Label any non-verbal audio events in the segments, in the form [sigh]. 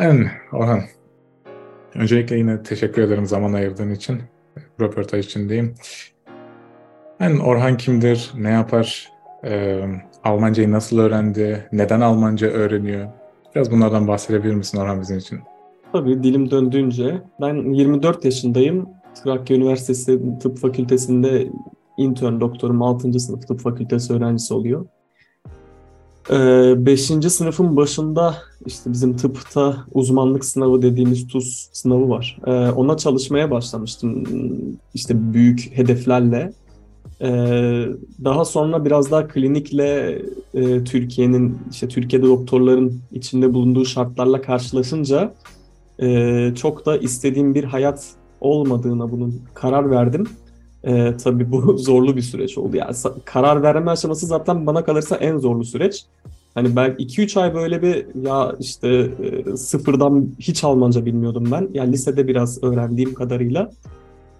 Aynen Orhan. Öncelikle yine teşekkür ederim zaman ayırdığın için. Röportaj için diyeyim. Yani Orhan kimdir, ne yapar, e, Almancayı nasıl öğrendi, neden Almanca öğreniyor? Biraz bunlardan bahsedebilir misin Orhan bizim için? Tabii dilim döndüğünce. Ben 24 yaşındayım. Trakya Üniversitesi Tıp Fakültesi'nde intern doktorum 6. sınıf tıp fakültesi öğrencisi oluyor. 5. Ee, sınıfın başında işte bizim tıpta uzmanlık sınavı dediğimiz TUS sınavı var. Ee, ona çalışmaya başlamıştım işte büyük hedeflerle. Ee, daha sonra biraz daha klinikle e, Türkiye'nin işte Türkiye'de doktorların içinde bulunduğu şartlarla karşılaşınca e, çok da istediğim bir hayat olmadığına bunun karar verdim. E, tabii bu [laughs] zorlu bir süreç oldu. Yani karar verme aşaması zaten bana kalırsa en zorlu süreç. Hani ben 2-3 ay böyle bir ya işte e, sıfırdan hiç Almanca bilmiyordum ben. Yani lisede biraz öğrendiğim kadarıyla.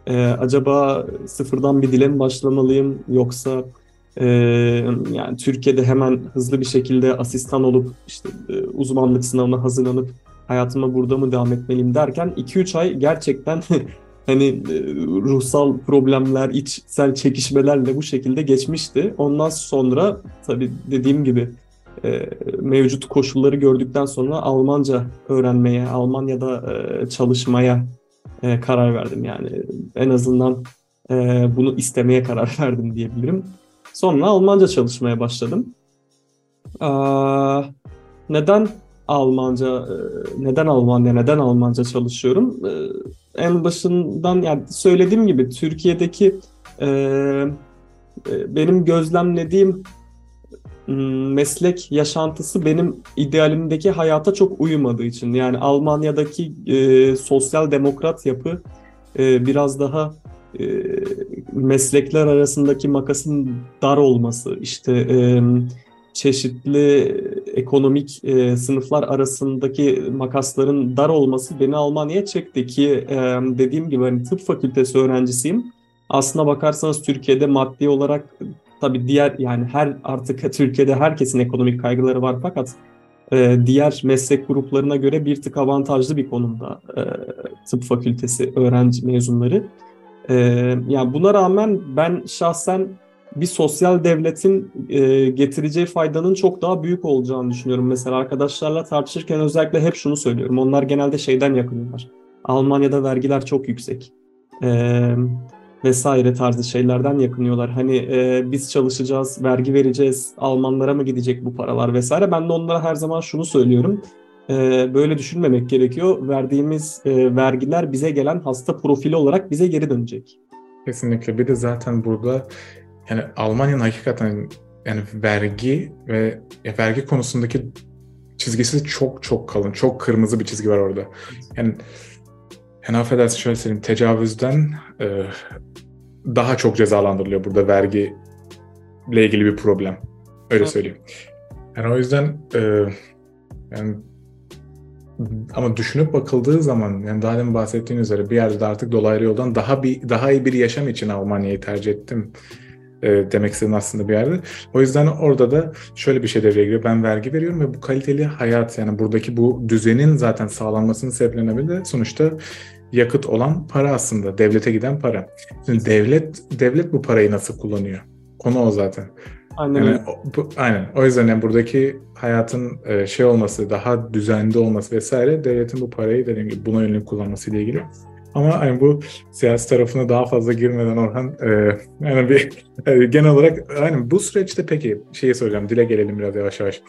E, acaba sıfırdan bir dile mi başlamalıyım yoksa e, yani Türkiye'de hemen hızlı bir şekilde asistan olup işte e, uzmanlık sınavına hazırlanıp hayatıma burada mı devam etmeliyim derken 2-3 ay gerçekten [laughs] hani e, ruhsal problemler, içsel çekişmelerle bu şekilde geçmişti. Ondan sonra tabii dediğim gibi e, mevcut koşulları gördükten sonra Almanca öğrenmeye, Almanya'da e, çalışmaya karar verdim. Yani en azından bunu istemeye karar [laughs] verdim diyebilirim. Sonra Almanca çalışmaya başladım. Neden Almanca, neden Almanya, neden Almanca çalışıyorum? en başından yani söylediğim gibi Türkiye'deki e, e, benim gözlemlediğim meslek yaşantısı benim idealimdeki hayata çok uyumadığı için yani Almanya'daki e, sosyal demokrat yapı e, biraz daha e, meslekler arasındaki makasın dar olması işte e, çeşitli ekonomik e, sınıflar arasındaki makasların dar olması beni Almanya'ya çekti ki e, dediğim gibi hani tıp fakültesi öğrencisiyim. Aslına bakarsanız Türkiye'de maddi olarak tabii diğer yani her artık [laughs] Türkiye'de herkesin ekonomik kaygıları var fakat e, diğer meslek gruplarına göre bir tık avantajlı bir konumda e, tıp fakültesi öğrenci mezunları. E, yani buna rağmen ben şahsen bir sosyal devletin e, getireceği faydanın çok daha büyük olacağını düşünüyorum. Mesela arkadaşlarla tartışırken özellikle hep şunu söylüyorum. Onlar genelde şeyden yakınıyorlar. Almanya'da vergiler çok yüksek. E, vesaire tarzı şeylerden yakınıyorlar. Hani e, biz çalışacağız, vergi vereceğiz, Almanlara mı gidecek bu paralar vesaire. Ben de onlara her zaman şunu söylüyorum. E, böyle düşünmemek gerekiyor. Verdiğimiz e, vergiler bize gelen hasta profili olarak bize geri dönecek. Kesinlikle. Bir de zaten burada yani Almanya'nın hakikaten yani vergi ve ya vergi konusundaki çizgisi çok çok kalın. Çok kırmızı bir çizgi var orada. Yani, yani affedersin şöyle söyleyeyim. Tecavüzden e, daha çok cezalandırılıyor burada vergi ile ilgili bir problem. Öyle söyleyeyim. Yani o yüzden e, yani ama düşünüp bakıldığı zaman yani daha demin bahsettiğin üzere bir yerde de artık dolaylı yoldan daha bir daha iyi bir yaşam için Almanya'yı tercih ettim e, demek istedim aslında bir yerde. O yüzden orada da şöyle bir şey devreye giriyor. Ben vergi veriyorum ve bu kaliteli hayat yani buradaki bu düzenin zaten sağlanmasının sebeplenebilir de sonuçta yakıt olan para aslında. Devlete giden para. Şimdi devlet devlet bu parayı nasıl kullanıyor? Konu o zaten. Aynen. Yani, bu, aynen. O yüzden yani buradaki hayatın e, şey olması, daha düzenli olması vesaire devletin bu parayı dediğim gibi buna yönelik kullanması ile ilgili. Ama yani bu siyasi tarafına daha fazla girmeden Orhan e, yani bir e, genel olarak yani bu süreçte peki şeyi soracağım dile gelelim biraz yavaş yavaş.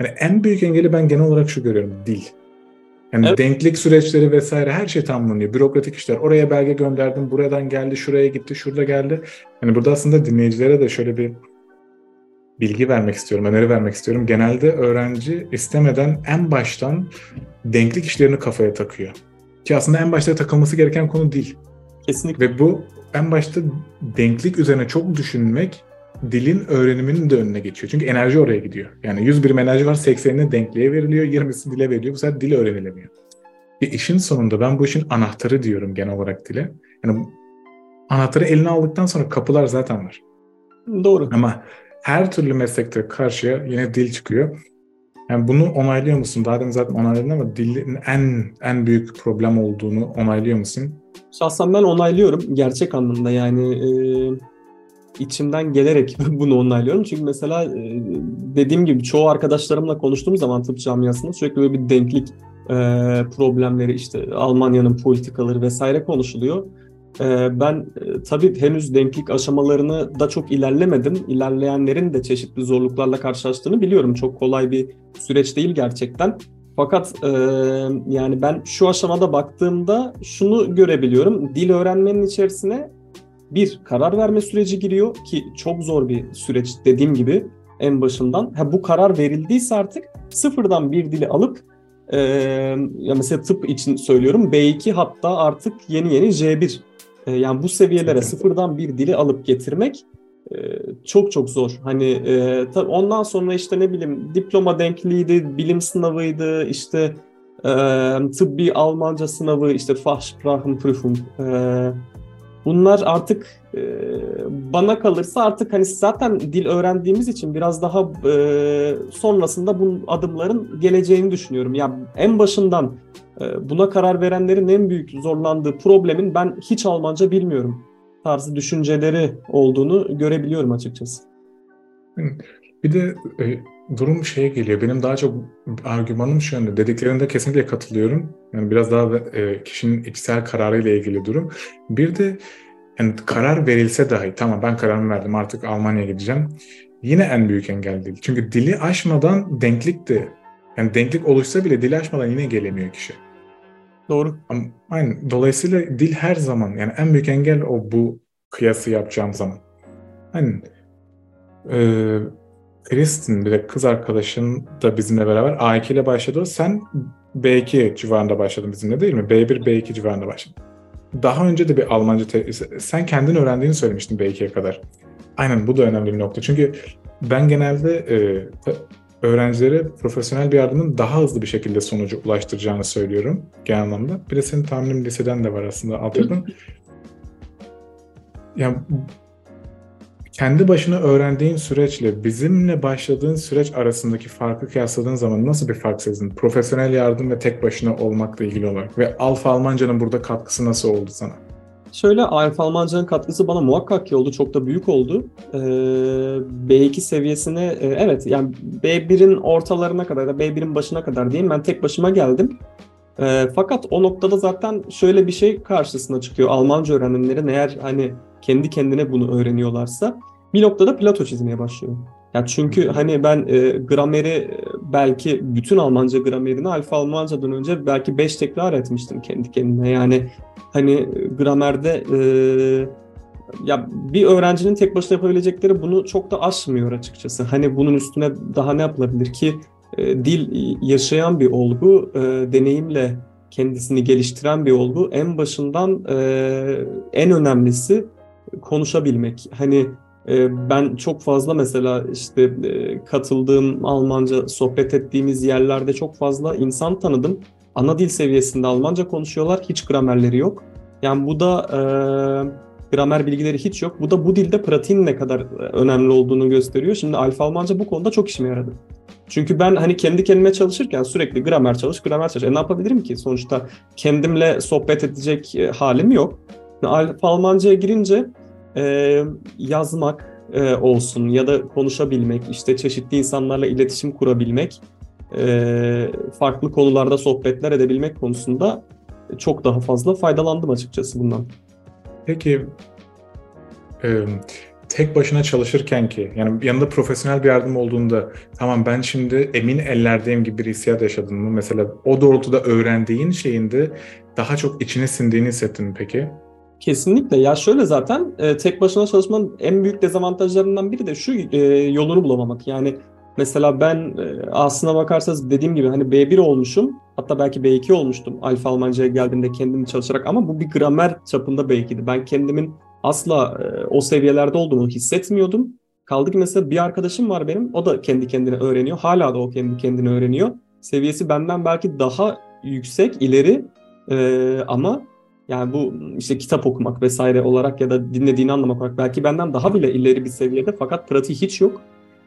Yani en büyük engeli ben genel olarak şu görüyorum dil. Yani evet. denklik süreçleri vesaire her şey tamamlanıyor. Bürokratik işler. Oraya belge gönderdim, buradan geldi, şuraya gitti, şurada geldi. Yani burada aslında dinleyicilere de şöyle bir bilgi vermek istiyorum, öneri vermek istiyorum. Genelde öğrenci istemeden en baştan denklik işlerini kafaya takıyor. Ki aslında en başta takılması gereken konu değil. Kesinlikle. Ve bu en başta denklik üzerine çok düşünmek dilin öğreniminin de önüne geçiyor. Çünkü enerji oraya gidiyor. Yani 100 birim enerji var 80'ini denkliğe veriliyor, 20'si dile veriliyor. Bu sefer dil öğrenilemiyor. Ve işin sonunda ben bu işin anahtarı diyorum genel olarak dile. Yani anahtarı eline aldıktan sonra kapılar zaten var. Doğru. Ama her türlü meslekte karşıya yine dil çıkıyor. Yani bunu onaylıyor musun? Daha demin zaten onayladın ama dilin en en büyük problem olduğunu onaylıyor musun? Şahsen ben onaylıyorum gerçek anlamda yani e, içimden gelerek [laughs] bunu onaylıyorum. Çünkü mesela e, dediğim gibi çoğu arkadaşlarımla konuştuğum zaman tıp camiasında sürekli böyle bir denklik e, problemleri işte Almanya'nın politikaları vesaire konuşuluyor. E, ben e, tabii henüz denklik aşamalarını da çok ilerlemedim. İlerleyenlerin de çeşitli zorluklarla karşılaştığını biliyorum. Çok kolay bir süreç değil gerçekten. Fakat e, yani ben şu aşamada baktığımda şunu görebiliyorum. Dil öğrenmenin içerisine bir karar verme süreci giriyor ki çok zor bir süreç dediğim gibi en başından. Ha, bu karar verildiyse artık sıfırdan bir dili alıp e, ya mesela tıp için söylüyorum B2 hatta artık yeni yeni J1 e, yani bu seviyelere sıfırdan bir dili alıp getirmek e, çok çok zor. Hani e, tabii ondan sonra işte ne bileyim diploma denkliğiydi, bilim sınavıydı, işte e, tıbbi Almanca sınavı, işte Fachsprachenprüfung. E, bunlar artık e, bana kalırsa artık hani zaten dil öğrendiğimiz için biraz daha e, sonrasında bu adımların geleceğini düşünüyorum. Ya en başından e, buna karar verenlerin en büyük zorlandığı problemin ben hiç Almanca bilmiyorum tarzı düşünceleri olduğunu görebiliyorum açıkçası. Bir de e, durum şeye geliyor. Benim daha çok argümanım şu yönde. Dediklerinde kesinlikle katılıyorum. Yani biraz daha e, kişinin içsel kararıyla ilgili durum. Bir de yani karar verilse dahi tamam ben kararımı verdim artık Almanya'ya gideceğim. Yine en büyük engel değil. Çünkü dili aşmadan denklik de yani denklik oluşsa bile dili aşmadan yine gelemiyor kişi. Doğru. Aynen. Dolayısıyla dil her zaman yani en büyük engel o bu kıyası yapacağım zaman. Hani e, Kristin bir de kız arkadaşın da bizimle beraber A2 ile başladı. Sen B2 civarında başladın bizimle değil mi? B1, B2 civarında başladın. Daha önce de bir Almanca te- sen kendin öğrendiğini söylemiştin B2'ye kadar. Aynen bu da önemli bir nokta. Çünkü ben genelde e, öğrencilere profesyonel bir yardımın daha hızlı bir şekilde sonucu ulaştıracağını söylüyorum genel anlamda. Bir de senin tahminim liseden de var aslında altyapın. yani [laughs] kendi başına öğrendiğin süreçle bizimle başladığın süreç arasındaki farkı kıyasladığın zaman nasıl bir fark sezdin? Profesyonel yardım ve tek başına olmakla ilgili olarak ve Alfa Almanca'nın burada katkısı nasıl oldu sana? Şöyle Alfa Almanca'nın katkısı bana muhakkak ki oldu. Çok da büyük oldu. Ee, B2 seviyesine e, evet yani B1'in ortalarına kadar da B1'in başına kadar diyeyim ben tek başıma geldim. E, fakat o noktada zaten şöyle bir şey karşısına çıkıyor. Almanca öğrenenlerin eğer hani kendi kendine bunu öğreniyorlarsa bir noktada plato çizmeye başlıyor. Ya çünkü hani ben e, grameri belki bütün Almanca gramerini alfa Almancadan önce belki 5 tekrar etmiştim kendi kendime. Yani hani gramerde e, ya bir öğrencinin tek başına yapabilecekleri bunu çok da aşmıyor açıkçası. Hani bunun üstüne daha ne yapılabilir ki e, dil yaşayan bir olgu, e, deneyimle kendisini geliştiren bir olgu. En başından e, en önemlisi konuşabilmek. Hani e, ben çok fazla mesela işte e, katıldığım Almanca sohbet ettiğimiz yerlerde çok fazla insan tanıdım. Ana dil seviyesinde Almanca konuşuyorlar, hiç gramerleri yok. Yani bu da e, gramer bilgileri hiç yok. Bu da bu dilde pratiğin ne kadar önemli olduğunu gösteriyor. Şimdi Alfa Almanca bu konuda çok işime yaradı. Çünkü ben hani kendi kendime çalışırken sürekli gramer çalış, gramer çalış. E ne yapabilirim ki? Sonuçta kendimle sohbet edecek halim yok. Alfa Almanca'ya girince e, yazmak e, olsun ya da konuşabilmek, işte çeşitli insanlarla iletişim kurabilmek, e, farklı konularda sohbetler edebilmek konusunda çok daha fazla faydalandım açıkçası bundan. Peki e, tek başına çalışırken ki yani yanında profesyonel bir yardım olduğunda tamam ben şimdi emin ellerdeyim gibi bir hissiyat yaşadın mı? Mesela o doğrultuda öğrendiğin şeyinde daha çok içine sindiğini hissettin mi peki? Kesinlikle. Ya şöyle zaten e, tek başına çalışmanın en büyük dezavantajlarından biri de şu e, yolunu bulamamak. Yani mesela ben e, aslına bakarsanız dediğim gibi hani B1 olmuşum. Hatta belki B2 olmuştum Alfa Almanca'ya geldiğimde kendim çalışarak ama bu bir gramer çapında B2'di. Ben kendimin asla e, o seviyelerde olduğumu hissetmiyordum. Kaldı ki mesela bir arkadaşım var benim. O da kendi kendine öğreniyor. Hala da o kendi kendine öğreniyor. Seviyesi benden belki daha yüksek, ileri e, ama yani bu işte kitap okumak vesaire olarak ya da dinlediğini anlamak olarak belki benden daha bile ileri bir seviyede fakat pratiği hiç yok.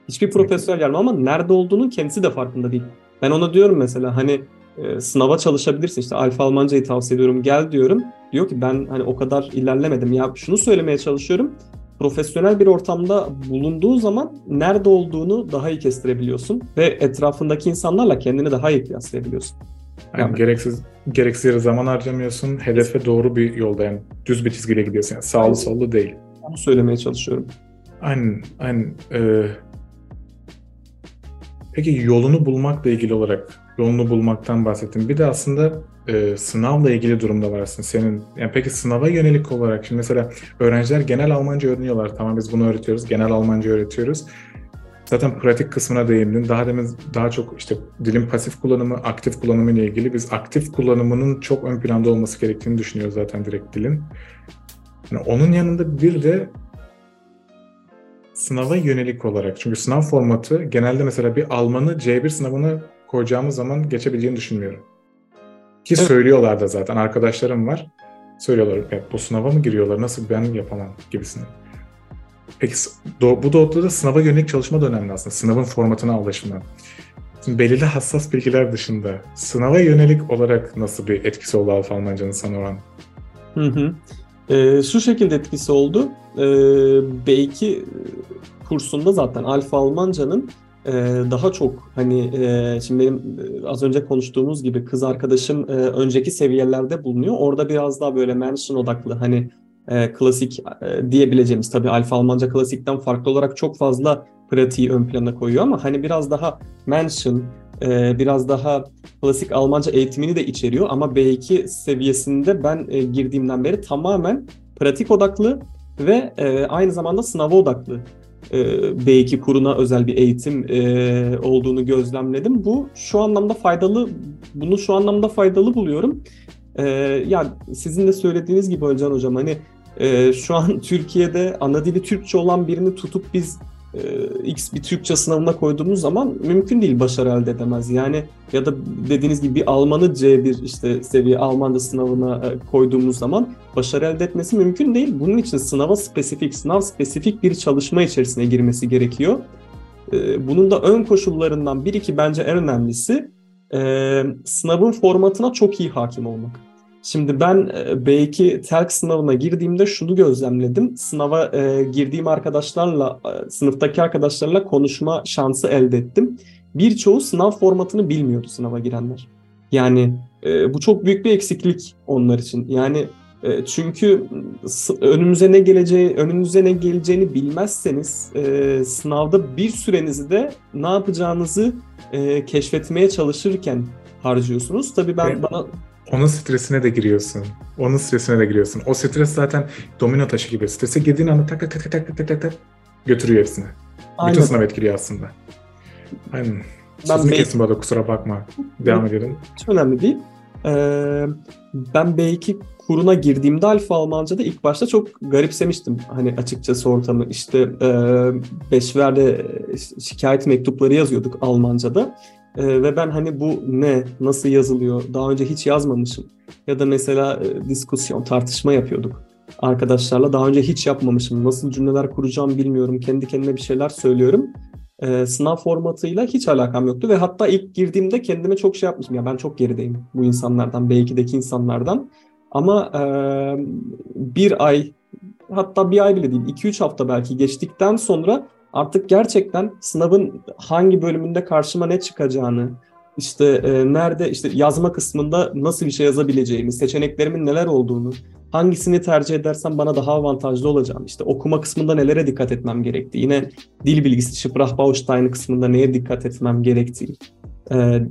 Hiçbir profesyonel gelmiyor ama nerede olduğunun kendisi de farkında değil. Ben ona diyorum mesela hani e, sınava çalışabilirsin işte Alfa Almancayı tavsiye ediyorum gel diyorum. Diyor ki ben hani o kadar ilerlemedim ya şunu söylemeye çalışıyorum. Profesyonel bir ortamda bulunduğu zaman nerede olduğunu daha iyi kestirebiliyorsun ve etrafındaki insanlarla kendini daha iyi kıyaslayabiliyorsun. Yani, yani gereksiz gereksiz yere zaman harcamıyorsun. Hedefe doğru bir yolda yani düz bir çizgiyle gidiyorsun. Yani sağlı sollu değil. Onu söylemeye çalışıyorum. Aynen, aynen. Ee, peki yolunu bulmakla ilgili olarak yolunu bulmaktan bahsettim. Bir de aslında e, sınavla ilgili durumda var aslında senin. Yani peki sınava yönelik olarak şimdi mesela öğrenciler genel Almanca öğreniyorlar. Tamam biz bunu öğretiyoruz. Genel Almanca öğretiyoruz. Zaten pratik kısmına değindin. Daha demin daha çok işte dilin pasif kullanımı, aktif kullanımı ile ilgili biz aktif kullanımının çok ön planda olması gerektiğini düşünüyoruz zaten direkt dilin. Yani onun yanında bir de sınava yönelik olarak. Çünkü sınav formatı genelde mesela bir Almanı C1 sınavına koyacağımız zaman geçebileceğini düşünmüyorum. Ki evet. söylüyorlar da zaten. Arkadaşlarım var. Söylüyorlar ya bu sınava mı giriyorlar? Nasıl ben yapamam gibisini. Peki bu doğrultuda sınava yönelik çalışma da önemli aslında. Sınavın formatına alışma. Şimdi belirli hassas bilgiler dışında sınava yönelik olarak nasıl bir etkisi oldu Alfa Almanca'nın sana olan? Hı hı. E, şu şekilde etkisi oldu. E, B2 kursunda zaten Alfa Almanca'nın e, daha çok hani e, şimdi benim e, az önce konuştuğumuz gibi kız arkadaşım e, önceki seviyelerde bulunuyor. Orada biraz daha böyle mention odaklı hani e, klasik e, diyebileceğimiz tabii Alfa Almanca klasikten farklı olarak çok fazla pratiği ön plana koyuyor ama hani biraz daha mention e, biraz daha klasik Almanca eğitimini de içeriyor ama B2 seviyesinde ben e, girdiğimden beri tamamen pratik odaklı ve e, aynı zamanda sınava odaklı e, B2 kuruna özel bir eğitim e, olduğunu gözlemledim. Bu şu anlamda faydalı, bunu şu anlamda faydalı buluyorum. E, ya sizin de söylediğiniz gibi Özcan Hocam hani e, şu an [laughs] Türkiye'de ana dili Türkçe olan birini tutup biz e, X bir Türkçe sınavına koyduğumuz zaman mümkün değil başarı elde edemez. Yani ya da dediğiniz gibi bir Almanı C1 işte seviye Almanca sınavına e, koyduğumuz zaman başarı elde etmesi mümkün değil. Bunun için sınava spesifik, sınav spesifik bir çalışma içerisine girmesi gerekiyor. E, bunun da ön koşullarından bir iki bence en önemlisi e, sınavın formatına çok iyi hakim olmak. Şimdi ben e, B2 TELK sınavına girdiğimde şunu gözlemledim. Sınava e, girdiğim arkadaşlarla, e, sınıftaki arkadaşlarla konuşma şansı elde ettim. Birçoğu sınav formatını bilmiyordu sınava girenler. Yani e, bu çok büyük bir eksiklik onlar için. Yani e, çünkü önümüze ne geleceği, önünüze ne geleceğini bilmezseniz e, sınavda bir sürenizi de ne yapacağınızı e, keşfetmeye çalışırken harcıyorsunuz. Tabii ben Ve bana onun stresine de giriyorsun. Onun stresine de giriyorsun. O stres zaten domino taşı gibi. Strese girdiğin anda tak tak tak tak tak tak tak götürüyor hepsini. Aynen. Bütün sınav etkiliyor aslında. Aynen. Ben Sözünü kestim bu kusura bakma. Devam edelim. Hiç önemli değil. Ee, ben B2 kuruna girdiğimde Alfa Almanca'da ilk başta çok garipsemiştim. Hani açıkçası ortamı işte e, Beşver'de e, şikayet mektupları yazıyorduk Almanca'da. Ee, ve ben hani bu ne, nasıl yazılıyor, daha önce hiç yazmamışım. Ya da mesela e, diskusyon, tartışma yapıyorduk arkadaşlarla. Daha önce hiç yapmamışım, nasıl cümleler kuracağım bilmiyorum, kendi kendime bir şeyler söylüyorum. Ee, sınav formatıyla hiç alakam yoktu ve hatta ilk girdiğimde kendime çok şey yapmışım. Ya ben çok gerideyim bu insanlardan, B2'deki insanlardan. Ama e, bir ay, hatta bir ay bile değil, 2-3 hafta belki geçtikten sonra artık gerçekten sınavın hangi bölümünde karşıma ne çıkacağını, işte e, nerede işte yazma kısmında nasıl bir şey yazabileceğimi, seçeneklerimin neler olduğunu, hangisini tercih edersem bana daha avantajlı olacağım, işte okuma kısmında nelere dikkat etmem gerektiği, yine dil bilgisi Sprachbaustein kısmında neye dikkat etmem gerektiği. E,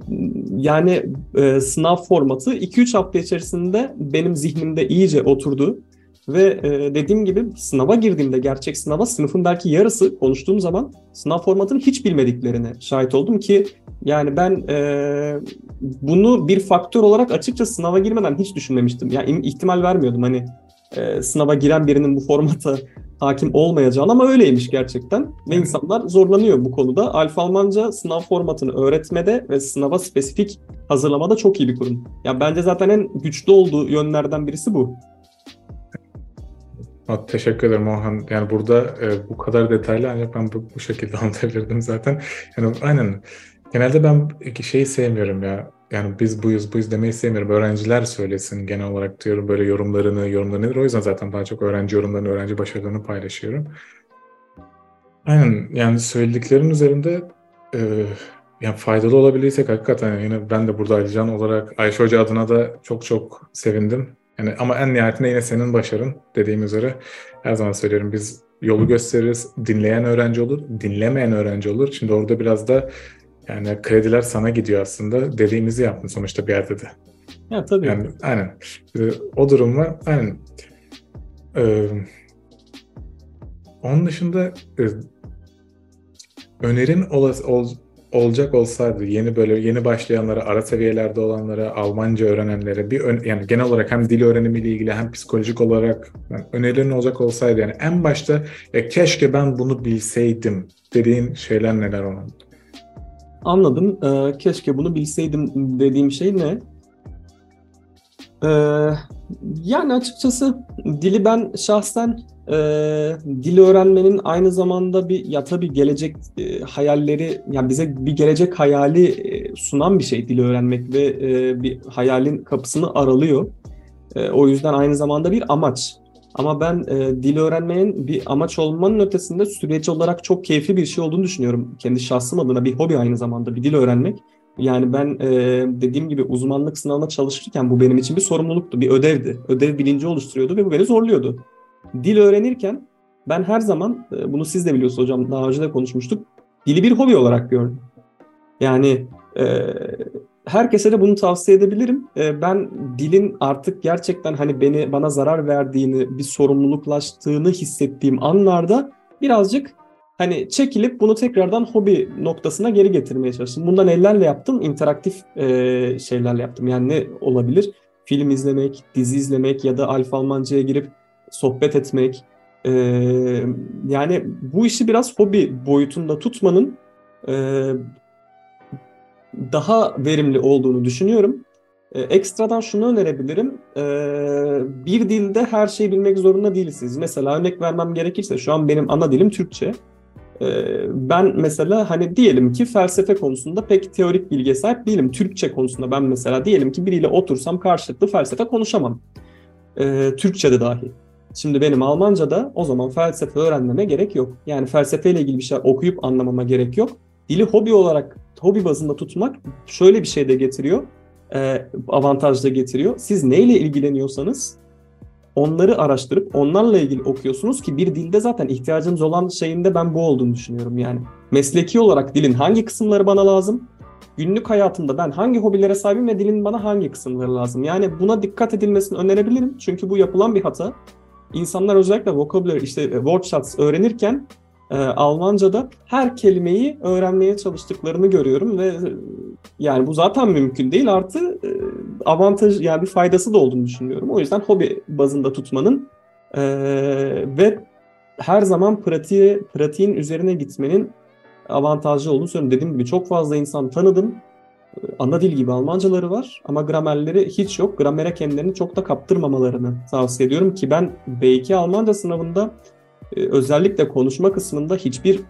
yani e, sınav formatı 2-3 hafta içerisinde benim zihnimde iyice oturdu ve e, dediğim gibi sınava girdiğimde gerçek sınava sınıfın belki yarısı konuştuğum zaman sınav formatını hiç bilmediklerine şahit oldum ki yani ben e, bunu bir faktör olarak açıkça sınava girmeden hiç düşünmemiştim. Yani ihtimal vermiyordum hani e, sınava giren birinin bu formata [laughs] hakim olmayacağını ama öyleymiş gerçekten. Ve insanlar zorlanıyor bu konuda. Alfa Almanca sınav formatını öğretmede ve sınava spesifik hazırlamada çok iyi bir kurum. Ya bence zaten en güçlü olduğu yönlerden birisi bu. Teşekkür ederim Orhan. Yani burada e, bu kadar detaylı ancak ben bu, bu şekilde [laughs] anlatabilirdim zaten. Yani aynen. Genelde ben şeyi sevmiyorum ya. Yani biz buyuz buyuz demeyi sevmiyorum. Öğrenciler söylesin genel olarak diyorum böyle yorumlarını, yorumları nedir. O yüzden zaten daha çok öğrenci yorumlarını, öğrenci başarılarını paylaşıyorum. Aynen yani söylediklerin üzerinde e, yani faydalı olabilirsek hakikaten yine ben de burada Alican olarak Ayşe Hoca adına da çok çok sevindim. Yani ama en nihayetinde yine senin başarın dediğim üzere her zaman söylüyorum biz yolu gösteririz. Dinleyen öğrenci olur, dinlemeyen öğrenci olur. Şimdi orada biraz da yani krediler sana gidiyor aslında. Dediğimizi yaptın sonuçta bir yerde de. Ya tabii. Yani, aynen. O durumla aynen. Ee, onun dışında e, önerin olası, ol, olacak olsaydı yeni böyle yeni başlayanlara, ara seviyelerde olanlara, Almanca öğrenenlere bir ön, yani genel olarak hem dil öğrenimiyle ilgili hem psikolojik olarak yani önerilerin olacak olsaydı yani en başta ya keşke ben bunu bilseydim dediğin şeyler neler onun? Anladım. Ee, keşke bunu bilseydim dediğim şey ne? Ee, yani açıkçası dili ben şahsen e, dil öğrenmenin aynı zamanda bir ya tabii gelecek e, hayalleri yani bize bir gelecek hayali e, sunan bir şey dil öğrenmek ve e, bir hayalin kapısını aralıyor. E, o yüzden aynı zamanda bir amaç. Ama ben e, dil öğrenmenin bir amaç olmanın ötesinde süreci olarak çok keyifli bir şey olduğunu düşünüyorum. Kendi şahsım adına bir hobi aynı zamanda bir dil öğrenmek. Yani ben e, dediğim gibi uzmanlık sınavına çalışırken bu benim için bir sorumluluktu, bir ödevdi. Ödev bilinci oluşturuyordu ve bu beni zorluyordu. Dil öğrenirken ben her zaman, e, bunu siz de biliyorsunuz hocam daha önce de konuşmuştuk, dili bir hobi olarak gördüm. Yani e, herkese de bunu tavsiye edebilirim. E, ben dilin artık gerçekten hani beni bana zarar verdiğini, bir sorumluluklaştığını hissettiğim anlarda birazcık hani çekilip bunu tekrardan hobi noktasına geri getirmeye çalıştım. Bundan ellerle yaptım, interaktif e, şeylerle yaptım. Yani ne olabilir? Film izlemek, dizi izlemek ya da Alfa Almanca'ya girip sohbet etmek. E, yani bu işi biraz hobi boyutunda tutmanın e, daha verimli olduğunu düşünüyorum. E, ekstradan şunu önerebilirim. E, bir dilde her şeyi bilmek zorunda değilsiniz. Mesela örnek vermem gerekirse şu an benim ana dilim Türkçe. E, ben mesela hani diyelim ki felsefe konusunda pek teorik bilgiye sahip değilim. Türkçe konusunda ben mesela diyelim ki biriyle otursam karşılıklı felsefe konuşamam. E, Türkçe'de dahi. Şimdi benim Almanca'da o zaman felsefe öğrenmeme gerek yok. Yani felsefeyle ilgili bir şey okuyup anlamama gerek yok. Dili hobi olarak, hobi bazında tutmak şöyle bir şey de getiriyor, e, avantaj da getiriyor. Siz neyle ilgileniyorsanız onları araştırıp onlarla ilgili okuyorsunuz ki bir dilde zaten ihtiyacınız olan şeyinde ben bu olduğunu düşünüyorum. Yani mesleki olarak dilin hangi kısımları bana lazım? Günlük hayatımda ben hangi hobilere sahibim ve dilin bana hangi kısımları lazım? Yani buna dikkat edilmesini önerebilirim. Çünkü bu yapılan bir hata. İnsanlar özellikle vocabulary işte e, word shots öğrenirken e, Almanca'da her kelimeyi öğrenmeye çalıştıklarını görüyorum ve e, yani bu zaten mümkün değil artı e, avantaj yani bir faydası da olduğunu düşünüyorum. O yüzden hobi bazında tutmanın e, ve her zaman pratiğe, pratiğin üzerine gitmenin avantajlı olduğunu söylüyorum. Dediğim gibi çok fazla insan tanıdım. E, ana dil gibi Almancaları var ama gramerleri hiç yok. Gramere kendilerini çok da kaptırmamalarını tavsiye ediyorum ki ben B2 Almanca sınavında e, özellikle konuşma kısmında hiçbir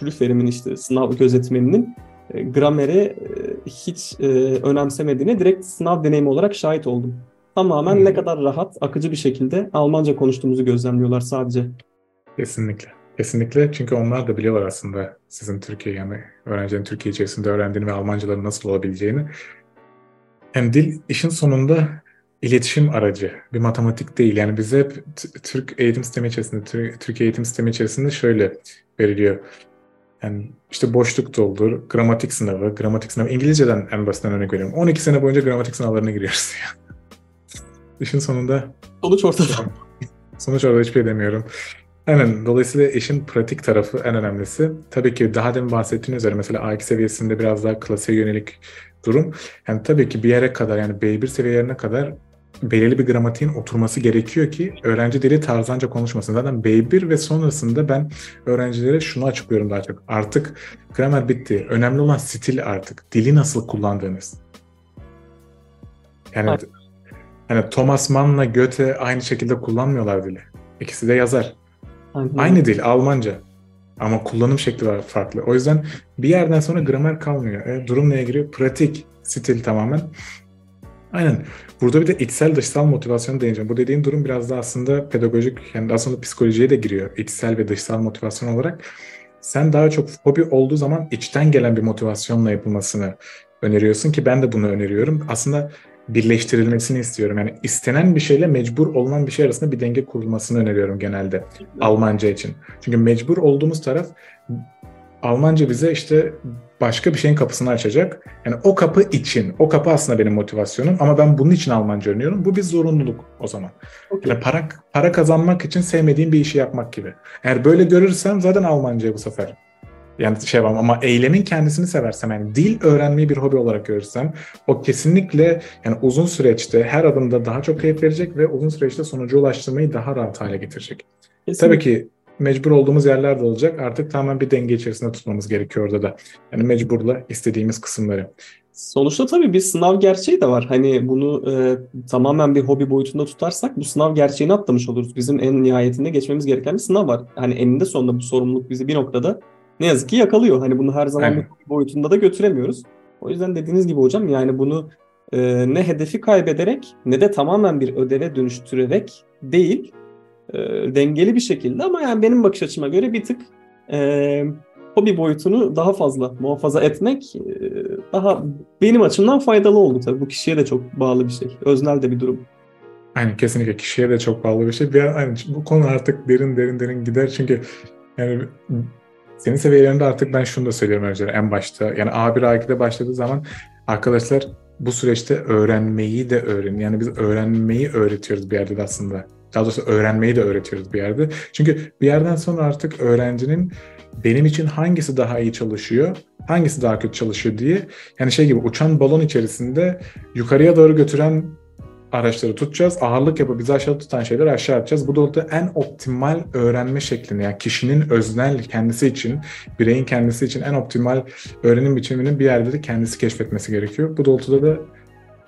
prüferimin işte sınav gözetmeninin e, grameri e, hiç e, önemsemediğine direkt sınav deneyimi olarak şahit oldum. Tamamen hmm. ne kadar rahat, akıcı bir şekilde Almanca konuştuğumuzu gözlemliyorlar sadece. Kesinlikle. Kesinlikle çünkü onlar da biliyorlar aslında sizin Türkiye yani öğrencinin Türkiye içerisinde öğrendiğini ve Almancaların nasıl olabileceğini. Hem dil işin sonunda iletişim aracı, bir matematik değil. Yani bize hep Türk eğitim sistemi içerisinde, Türkiye eğitim sistemi içerisinde şöyle veriliyor. Yani işte boşluk doldur, gramatik sınavı, gramatik sınavı. İngilizceden en basitten örnek veriyorum. 12 sene boyunca gramatik sınavlarına giriyoruz. [laughs] Yani. İşin sonunda... Sonuç ortada. Sonuç orada hiçbir şey demiyorum. Aynen. Dolayısıyla işin pratik tarafı en önemlisi. Tabii ki daha demin bahsettiğin üzere mesela A2 seviyesinde biraz daha klasiğe yönelik durum. Yani tabii ki bir yere kadar yani B1 seviyelerine kadar belirli bir gramatiğin oturması gerekiyor ki öğrenci dili tarzanca konuşmasın. Zaten B1 ve sonrasında ben öğrencilere şunu açıklıyorum daha çok. Artık gramer bitti. Önemli olan stil artık. Dili nasıl kullandığınız. Yani hani Thomas Mann'la Goethe aynı şekilde kullanmıyorlar dili. İkisi de yazar. Aynen. Aynı dil Almanca. Ama kullanım şekli var farklı. O yüzden bir yerden sonra gramer kalmıyor. E, durum neye giriyor? Pratik, stil tamamen. Aynen. Burada bir de içsel dışsal motivasyonu değineceğim. Bu dediğim durum biraz da aslında pedagojik, yani aslında psikolojiye de giriyor. İçsel ve dışsal motivasyon olarak. Sen daha çok hobi olduğu zaman içten gelen bir motivasyonla yapılmasını öneriyorsun ki ben de bunu öneriyorum. Aslında birleştirilmesini istiyorum. Yani istenen bir şeyle mecbur olunan bir şey arasında bir denge kurulmasını öneriyorum genelde Almanca için. Çünkü mecbur olduğumuz taraf Almanca bize işte başka bir şeyin kapısını açacak. Yani o kapı için, o kapı aslında benim motivasyonum ama ben bunun için Almanca öğreniyorum. Bu bir zorunluluk o zaman. Okay. Yani para, para kazanmak için sevmediğim bir işi yapmak gibi. Eğer böyle görürsem zaten Almanca'ya bu sefer yani şey var ama eylemin kendisini seversem yani dil öğrenmeyi bir hobi olarak görürsem o kesinlikle yani uzun süreçte her adımda daha çok keyif verecek ve uzun süreçte sonuca ulaştırmayı daha rahat hale getirecek. Kesinlikle. Tabii ki mecbur olduğumuz yerler de olacak. Artık tamamen bir denge içerisinde tutmamız gerekiyor orada da. Yani mecburla istediğimiz kısımları. Sonuçta tabii bir sınav gerçeği de var. Hani bunu e, tamamen bir hobi boyutunda tutarsak bu sınav gerçeğini atlamış oluruz. Bizim en nihayetinde geçmemiz gereken bir sınav var. Hani eninde sonunda bu sorumluluk bizi bir noktada ne yazık ki yakalıyor. Hani bunu her zaman evet. boyutunda da götüremiyoruz. O yüzden dediğiniz gibi hocam yani bunu e, ne hedefi kaybederek ne de tamamen bir ödeve dönüştürerek değil e, dengeli bir şekilde ama yani benim bakış açıma göre bir tık e, hobi boyutunu daha fazla muhafaza etmek e, daha benim açımdan faydalı oldu tabii. Bu kişiye de çok bağlı bir şey. Öznel de bir durum. Aynen kesinlikle kişiye de çok bağlı bir şey. Bir, yani bu konu artık derin derin derin gider çünkü yani senin seviyelerinde artık ben şunu da söylüyorum önce en başta. Yani A1 A2'de başladığı zaman arkadaşlar bu süreçte öğrenmeyi de öğrenin. Yani biz öğrenmeyi öğretiyoruz bir yerde de aslında. Daha doğrusu öğrenmeyi de öğretiyoruz bir yerde. Çünkü bir yerden sonra artık öğrencinin benim için hangisi daha iyi çalışıyor, hangisi daha kötü çalışıyor diye yani şey gibi uçan balon içerisinde yukarıya doğru götüren araçları tutacağız. Ağırlık yapıp bizi aşağı tutan şeyleri aşağı atacağız. Bu doğrultuda en optimal öğrenme şeklini yani kişinin öznel kendisi için, bireyin kendisi için en optimal öğrenim biçiminin bir yerde de kendisi keşfetmesi gerekiyor. Bu doğrultuda da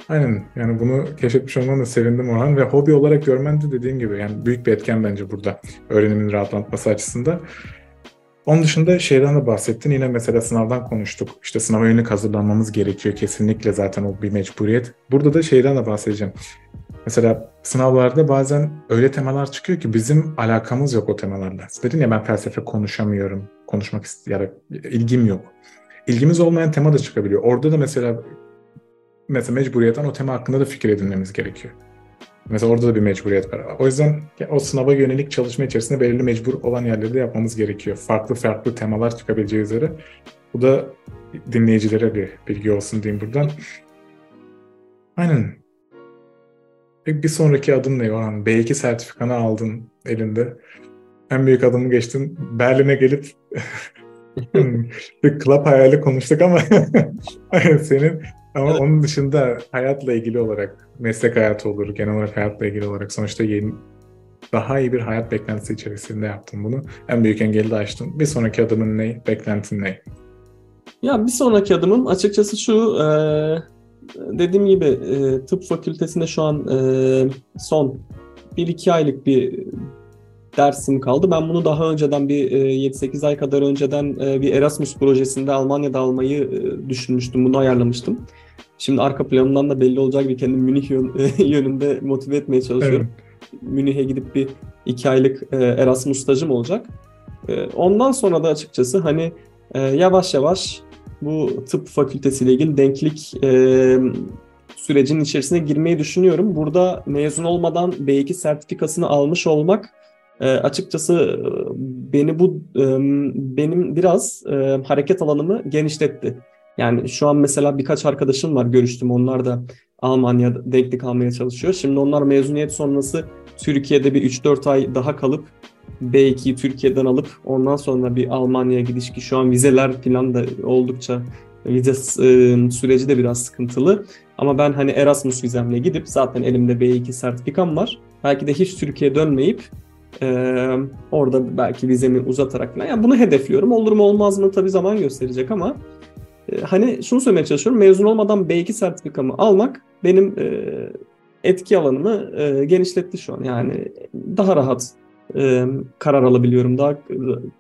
aynen yani bunu keşfetmiş olman da sevindim Orhan ve hobi olarak görmen de dediğim gibi yani büyük bir etken bence burada öğrenimin rahatlatması açısından. Onun dışında şeyden de bahsettin. Yine mesela sınavdan konuştuk. İşte sınava yönelik hazırlanmamız gerekiyor. Kesinlikle zaten o bir mecburiyet. Burada da şeyden de bahsedeceğim. Mesela sınavlarda bazen öyle temalar çıkıyor ki bizim alakamız yok o temalarla. Dedin ya ben felsefe konuşamıyorum. Konuşmak istiyorum. ilgim yok. İlgimiz olmayan tema da çıkabiliyor. Orada da mesela mesela mecburiyetten o tema hakkında da fikir edinmemiz gerekiyor. Mesela orada da bir mecburiyet var. O yüzden o sınava yönelik çalışma içerisinde belirli mecbur olan yerleri de yapmamız gerekiyor. Farklı farklı temalar çıkabileceği üzere. Bu da dinleyicilere bir bilgi olsun diyeyim buradan. Aynen. Bir sonraki adım ne Yohan? B2 sertifikanı aldın elinde. En büyük adımı geçtin. Berlin'e gelip [laughs] [laughs] bir club hayali konuştuk ama [laughs] senin ama evet. onun dışında hayatla ilgili olarak, meslek hayatı olur, genel olarak hayatla ilgili olarak sonuçta yeni, daha iyi bir hayat beklentisi içerisinde yaptım bunu. En büyük engeli de aştım. Bir sonraki adımın ne? Beklentin ne? Ya bir sonraki adımım açıkçası şu, e, dediğim gibi e, tıp fakültesinde şu an e, son 1-2 aylık bir dersim kaldı. Ben bunu daha önceden bir 7-8 ay kadar önceden bir Erasmus projesinde Almanya'da almayı düşünmüştüm. Bunu ayarlamıştım. Şimdi arka planından da belli olacak bir kendim Münih [laughs] yönünde motive etmeye çalışıyorum. Evet. Münih'e gidip bir 2 aylık Erasmus stajım olacak. Ondan sonra da açıkçası hani yavaş yavaş bu tıp fakültesiyle ilgili denklik sürecinin içerisine girmeyi düşünüyorum. Burada mezun olmadan B2 sertifikasını almış olmak e, açıkçası beni bu e, benim biraz e, hareket alanımı genişletti. Yani şu an mesela birkaç arkadaşım var görüştüm onlar da Almanya'da denklik almaya çalışıyor. Şimdi onlar mezuniyet sonrası Türkiye'de bir 3-4 ay daha kalıp B2'yi Türkiye'den alıp ondan sonra bir Almanya'ya gidiş ki şu an vizeler falan da oldukça vize e, süreci de biraz sıkıntılı. Ama ben hani Erasmus vizemle gidip zaten elimde B2 sertifikam var. Belki de hiç Türkiye'ye dönmeyip ee, orada belki vizemi uzatarak falan. Yani bunu hedefliyorum. Olur mu olmaz mı tabii zaman gösterecek ama e, hani şunu söylemeye çalışıyorum. Mezun olmadan B2 sertifikamı almak benim e, etki alanımı e, genişletti şu an. Yani daha rahat e, karar alabiliyorum. Daha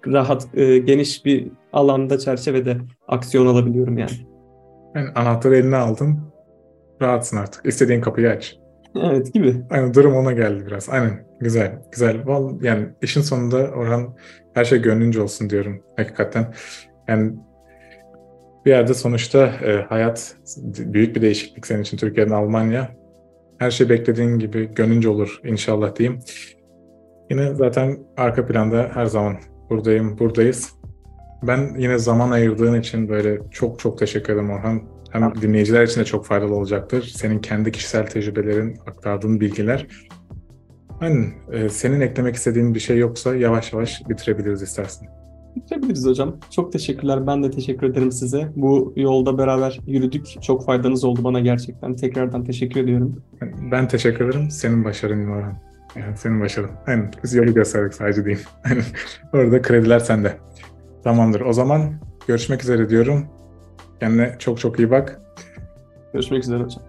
rahat, e, geniş bir alanda, çerçevede aksiyon alabiliyorum yani. Yani anahtarı eline aldın, rahatsın artık. İstediğin kapıyı aç. Evet gibi. Aynen durum ona geldi biraz. Aynen güzel güzel. Vallahi yani işin sonunda Orhan her şey gönlünce olsun diyorum hakikaten. Yani bir yerde sonuçta e, hayat büyük bir değişiklik senin için Türkiye'den Almanya. Her şey beklediğin gibi gönlünce olur inşallah diyeyim. Yine zaten arka planda her zaman buradayım, buradayız. Ben yine zaman ayırdığın için böyle çok çok teşekkür ederim Orhan. Hem dinleyiciler için de çok faydalı olacaktır. Senin kendi kişisel tecrübelerin, aktardığın bilgiler. Aynen. E, senin eklemek istediğin bir şey yoksa yavaş yavaş bitirebiliriz istersen. Bitirebiliriz hocam. Çok teşekkürler. Ben de teşekkür ederim size. Bu yolda beraber yürüdük. Çok faydanız oldu bana gerçekten. Tekrardan teşekkür ediyorum. Ben teşekkür ederim. Senin başarın Orhan. Yani senin başarın. Aynen. Biz yolu gösterdik sadece diyeyim. [laughs] Aynen. Orada krediler sende. Tamamdır. O zaman görüşmek üzere diyorum. Kendine çok çok iyi bak. Görüşmek üzere hocam.